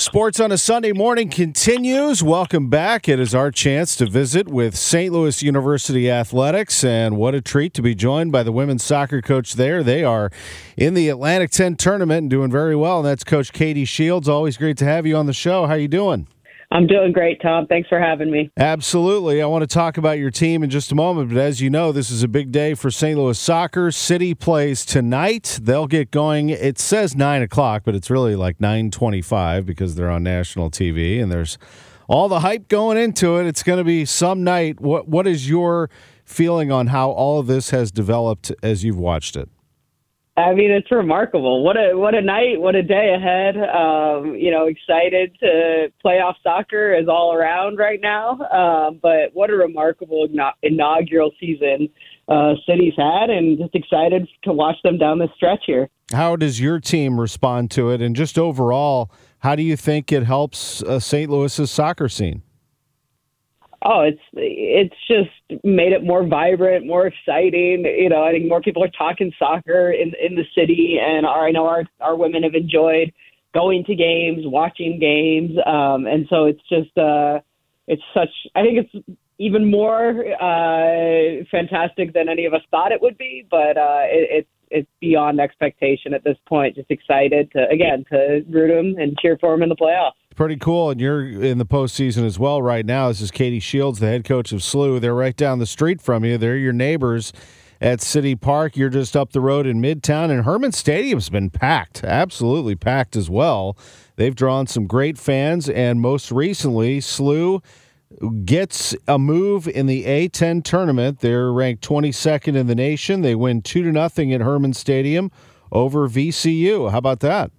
Sports on a Sunday morning continues. Welcome back. It is our chance to visit with St. Louis University Athletics, and what a treat to be joined by the women's soccer coach there. They are in the Atlantic 10 tournament and doing very well, and that's Coach Katie Shields. Always great to have you on the show. How you doing? I'm doing great, Tom. Thanks for having me. Absolutely. I want to talk about your team in just a moment, but as you know, this is a big day for St. Louis soccer. City plays tonight. They'll get going. It says nine o'clock, but it's really like nine twenty-five because they're on national TV and there's all the hype going into it. It's going to be some night. What What is your feeling on how all of this has developed as you've watched it? I mean, it's remarkable. What a what a night, what a day ahead. Um, you know, excited to playoff soccer is all around right now. Um, but what a remarkable inaugural season uh, City's had, and just excited to watch them down the stretch here. How does your team respond to it, and just overall, how do you think it helps uh, St. Louis's soccer scene? Oh, it's it's just made it more vibrant, more exciting. You know, I think more people are talking soccer in in the city, and our, I know our our women have enjoyed going to games, watching games, um, and so it's just uh, it's such. I think it's even more uh, fantastic than any of us thought it would be, but uh, it, it's it's beyond expectation at this point. Just excited to again to root them and cheer for them in the playoffs pretty cool. And you're in the postseason as well right now. This is Katie Shields, the head coach of SLU. They're right down the street from you. They're your neighbors at City Park. You're just up the road in Midtown, and Hermann Stadium's been packed, absolutely packed as well. They've drawn some great fans, and most recently, SLU gets a move in the A10 tournament. They're ranked 22nd in the nation. They win two to nothing at Hermann Stadium over VCU. How about that?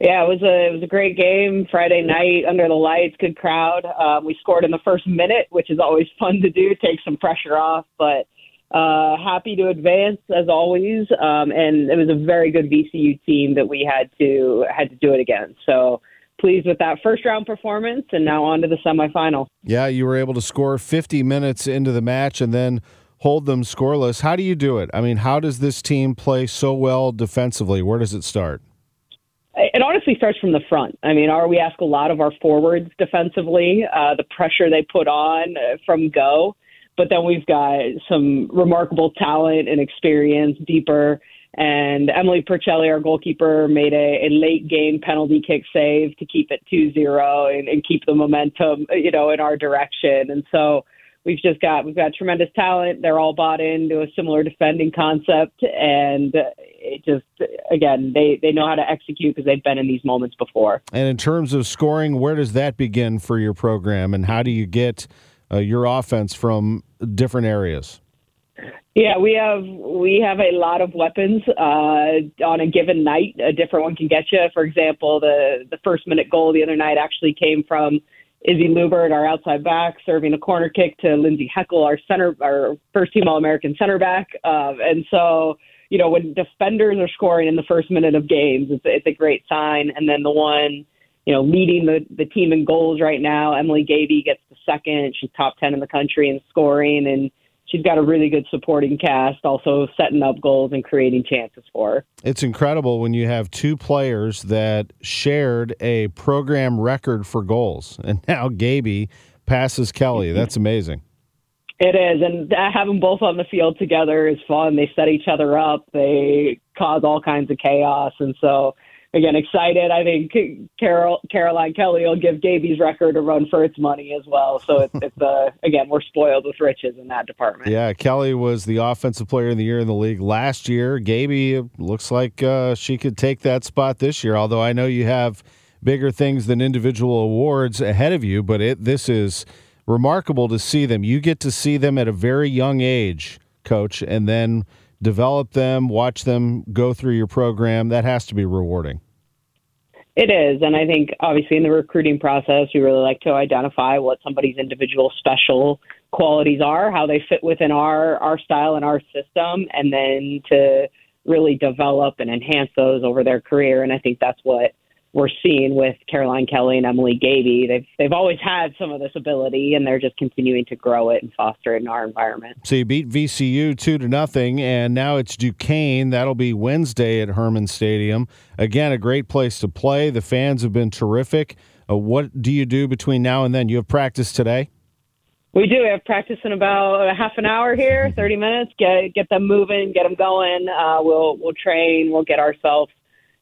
Yeah, it was a it was a great game Friday night under the lights, good crowd. Um, we scored in the first minute, which is always fun to do, take some pressure off. But uh, happy to advance as always, um, and it was a very good VCU team that we had to had to do it again. So pleased with that first round performance, and now on to the semifinal. Yeah, you were able to score 50 minutes into the match, and then hold them scoreless. How do you do it? I mean, how does this team play so well defensively? Where does it start? It honestly starts from the front. I mean, are we ask a lot of our forwards defensively, uh, the pressure they put on uh, from go, but then we've got some remarkable talent and experience deeper. And Emily Puricelli, our goalkeeper, made a, a late game penalty kick save to keep it 2-0 and, and keep the momentum, you know, in our direction. And so we've just got we've got tremendous talent. They're all bought into a similar defending concept, and it just again they they know how to execute because they've been in these moments before. And in terms of scoring, where does that begin for your program, and how do you get uh, your offense from different areas? Yeah, we have we have a lot of weapons uh, on a given night. A different one can get you. For example, the the first minute goal the other night actually came from Izzy Lubert, our outside back, serving a corner kick to Lindsay Heckel, our center, our first team All American center back. Um, and so, you know, when defenders are scoring in the first minute of games, it's, it's a great sign. And then the one, you know, leading the, the team in goals right now, Emily Gaebe gets the second. She's top 10 in the country in scoring. And she's got a really good supporting cast, also setting up goals and creating chances for her. It's incredible when you have two players that shared a program record for goals, and now Gaebe passes Kelly. That's amazing. It is, and having both on the field together is fun. They set each other up. They cause all kinds of chaos, and so again, excited. I think Carol, Caroline Kelly will give Gaebe's record a run for its money as well. So it's, it's uh, again, we're spoiled with riches in that department. Yeah, Kelly was the offensive player of the year in the league last year. Gaebe looks like uh, she could take that spot this year. Although I know you have bigger things than individual awards ahead of you, but it this is remarkable to see them. You get to see them at a very young age, coach, and then develop them, watch them go through your program. That has to be rewarding. It is. And I think obviously in the recruiting process, we really like to identify what somebody's individual special qualities are, how they fit within our, our style and our system, and then to really develop and enhance those over their career. And I think that's what we're seeing with Caroline Kelly and Emily Gaebe. They've they've always had some of this ability, and they're just continuing to grow it and foster it in our environment. So you beat VCU two to nothing, and now it's Duquesne. That'll be Wednesday at Hermann Stadium. Again, a great place to play. The fans have been terrific. Uh, what do you do between now and then? You have practice today. We do. We have practice in about a half an hour here, thirty minutes. Get get them moving, get them going. Uh, we'll we'll train. We'll get ourselves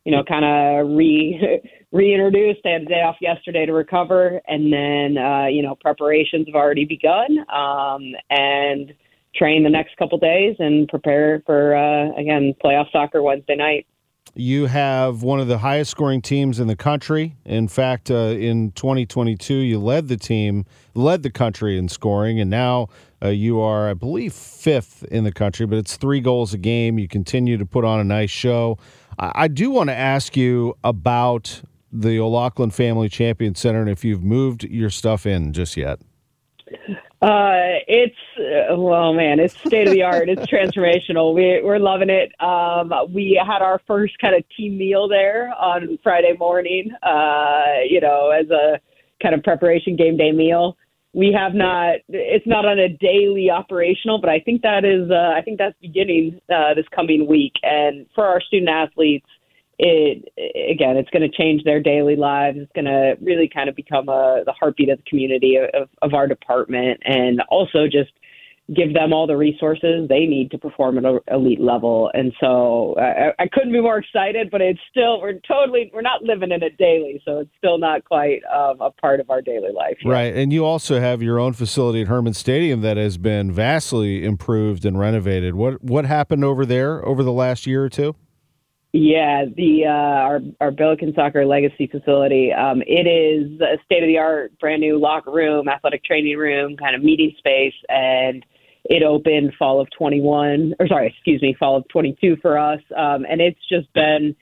you know, kind of re reintroduced. They had a day off yesterday to recover, and then uh, you know preparations have already begun, um, and train the next couple days and prepare for uh, again playoff soccer Wednesday night. You have one of the highest scoring teams in the country. In fact, uh, in 2022, you led the team, led the country in scoring, and now uh, you are, I believe, fifth in the country. But it's three goals a game. You continue to put on a nice show. I do want to ask you about the O'Loughlin Family Champion Center and if you've moved your stuff in just yet. Uh, it's uh, well, man, it's state of the art. it's transformational. We we're loving it. Um, we had our first kind of team meal there on Friday morning. Uh, you know, as a kind of preparation game day meal. We have not. It's not on a daily operational, but I think that is. Uh, I think that's beginning uh, this coming week. And for our student athletes, it again, it's going to change their daily lives. It's going to really kind of become a, the heartbeat of the community of, of our department, and also just give them all the resources they need to perform at an elite level. And so I, I couldn't be more excited, but it's still, we're totally, we're not living in it daily. So it's still not quite um, a part of our daily life. Yet. Right. And you also have your own facility at Hermann Stadium that has been vastly improved and renovated. What, what happened over there over the last year or two? Yeah, the uh, our our Billiken Soccer Legacy facility. Um, it is a state of the art, brand new locker room, athletic training room, kind of meeting space, and it opened fall of 21, or sorry, excuse me, fall of 22 for us. Um, and it's just been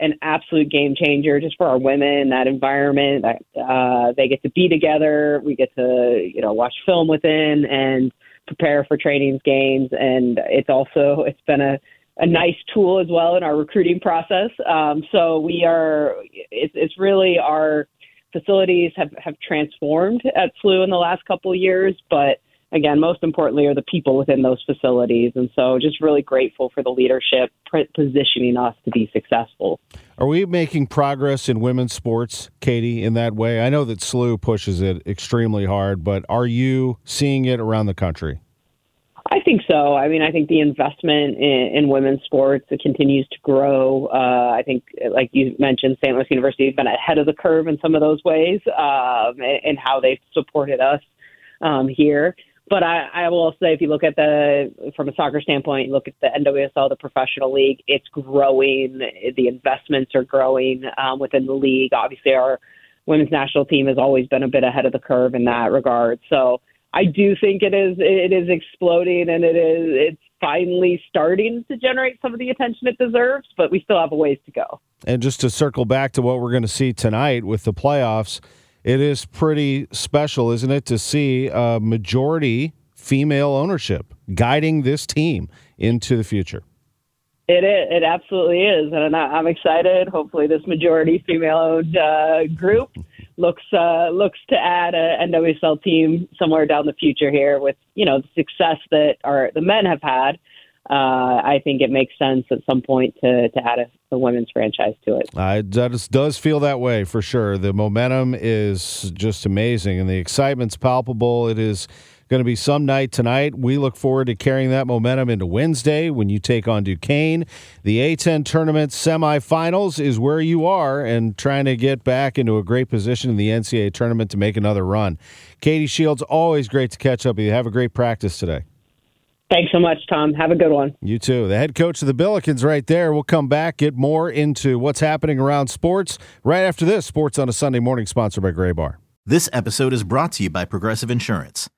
an absolute game changer just for our women, that environment that uh, they get to be together. We get to, you know, watch film within and prepare for trainings, games. And it's also, it's been a, a nice tool as well in our recruiting process. Um, so we are, it's, it's really our facilities have, have transformed at SLU in the last couple of years, but again, most importantly, are the people within those facilities. And so just really grateful for the leadership positioning us to be successful. Are we making progress in women's sports, Katie, in that way? I know that SLU pushes it extremely hard, but are you seeing it around the country? I think so. I mean, I think the investment in, in women's sports continues to grow. Uh, I think, like you mentioned, St. Louis University has been ahead of the curve in some of those ways um, and, how they've supported us um, here. But I, I will say, if you look at the from a soccer standpoint, you look at the NWSL, the professional league, it's growing. The investments are growing um, within the league. Obviously, our women's national team has always been a bit ahead of the curve in that regard. So I do think it is it is exploding, and it is it's finally starting to generate some of the attention it deserves. But we still have a ways to go. And just to circle back to what we're going to see tonight with the playoffs it is pretty special, isn't it, to see a majority female ownership guiding this team into the future. It is. It absolutely is, and I'm excited. Hopefully, this majority female-owned uh, group looks uh, looks to add a NWSL team somewhere down the future here with you know the success that our the men have had uh, I think it makes sense at some point to, to add a, a women's franchise to it. Uh, it does, does feel that way for sure. The momentum is just amazing and the excitement's palpable. It is Going to be some night tonight. We look forward to carrying that momentum into Wednesday when you take on Duquesne. The A10 tournament semifinals is where you are and trying to get back into a great position in the NCAA tournament to make another run. Katie Shields, always great to catch up with you. Have a great practice today. Thanks so much, Tom. Have a good one. You too. The head coach of the Billikens right there. We'll come back, get more into what's happening around sports right after this. Sports on a Sunday morning, sponsored by Graybar. This episode is brought to you by Progressive Insurance.